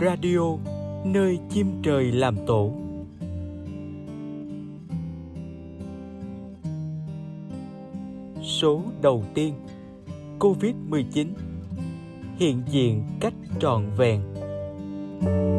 Radio, nơi chim trời làm tổ. Số đầu tiên COVID-19 hiện diện cách trọn vẹn. thank you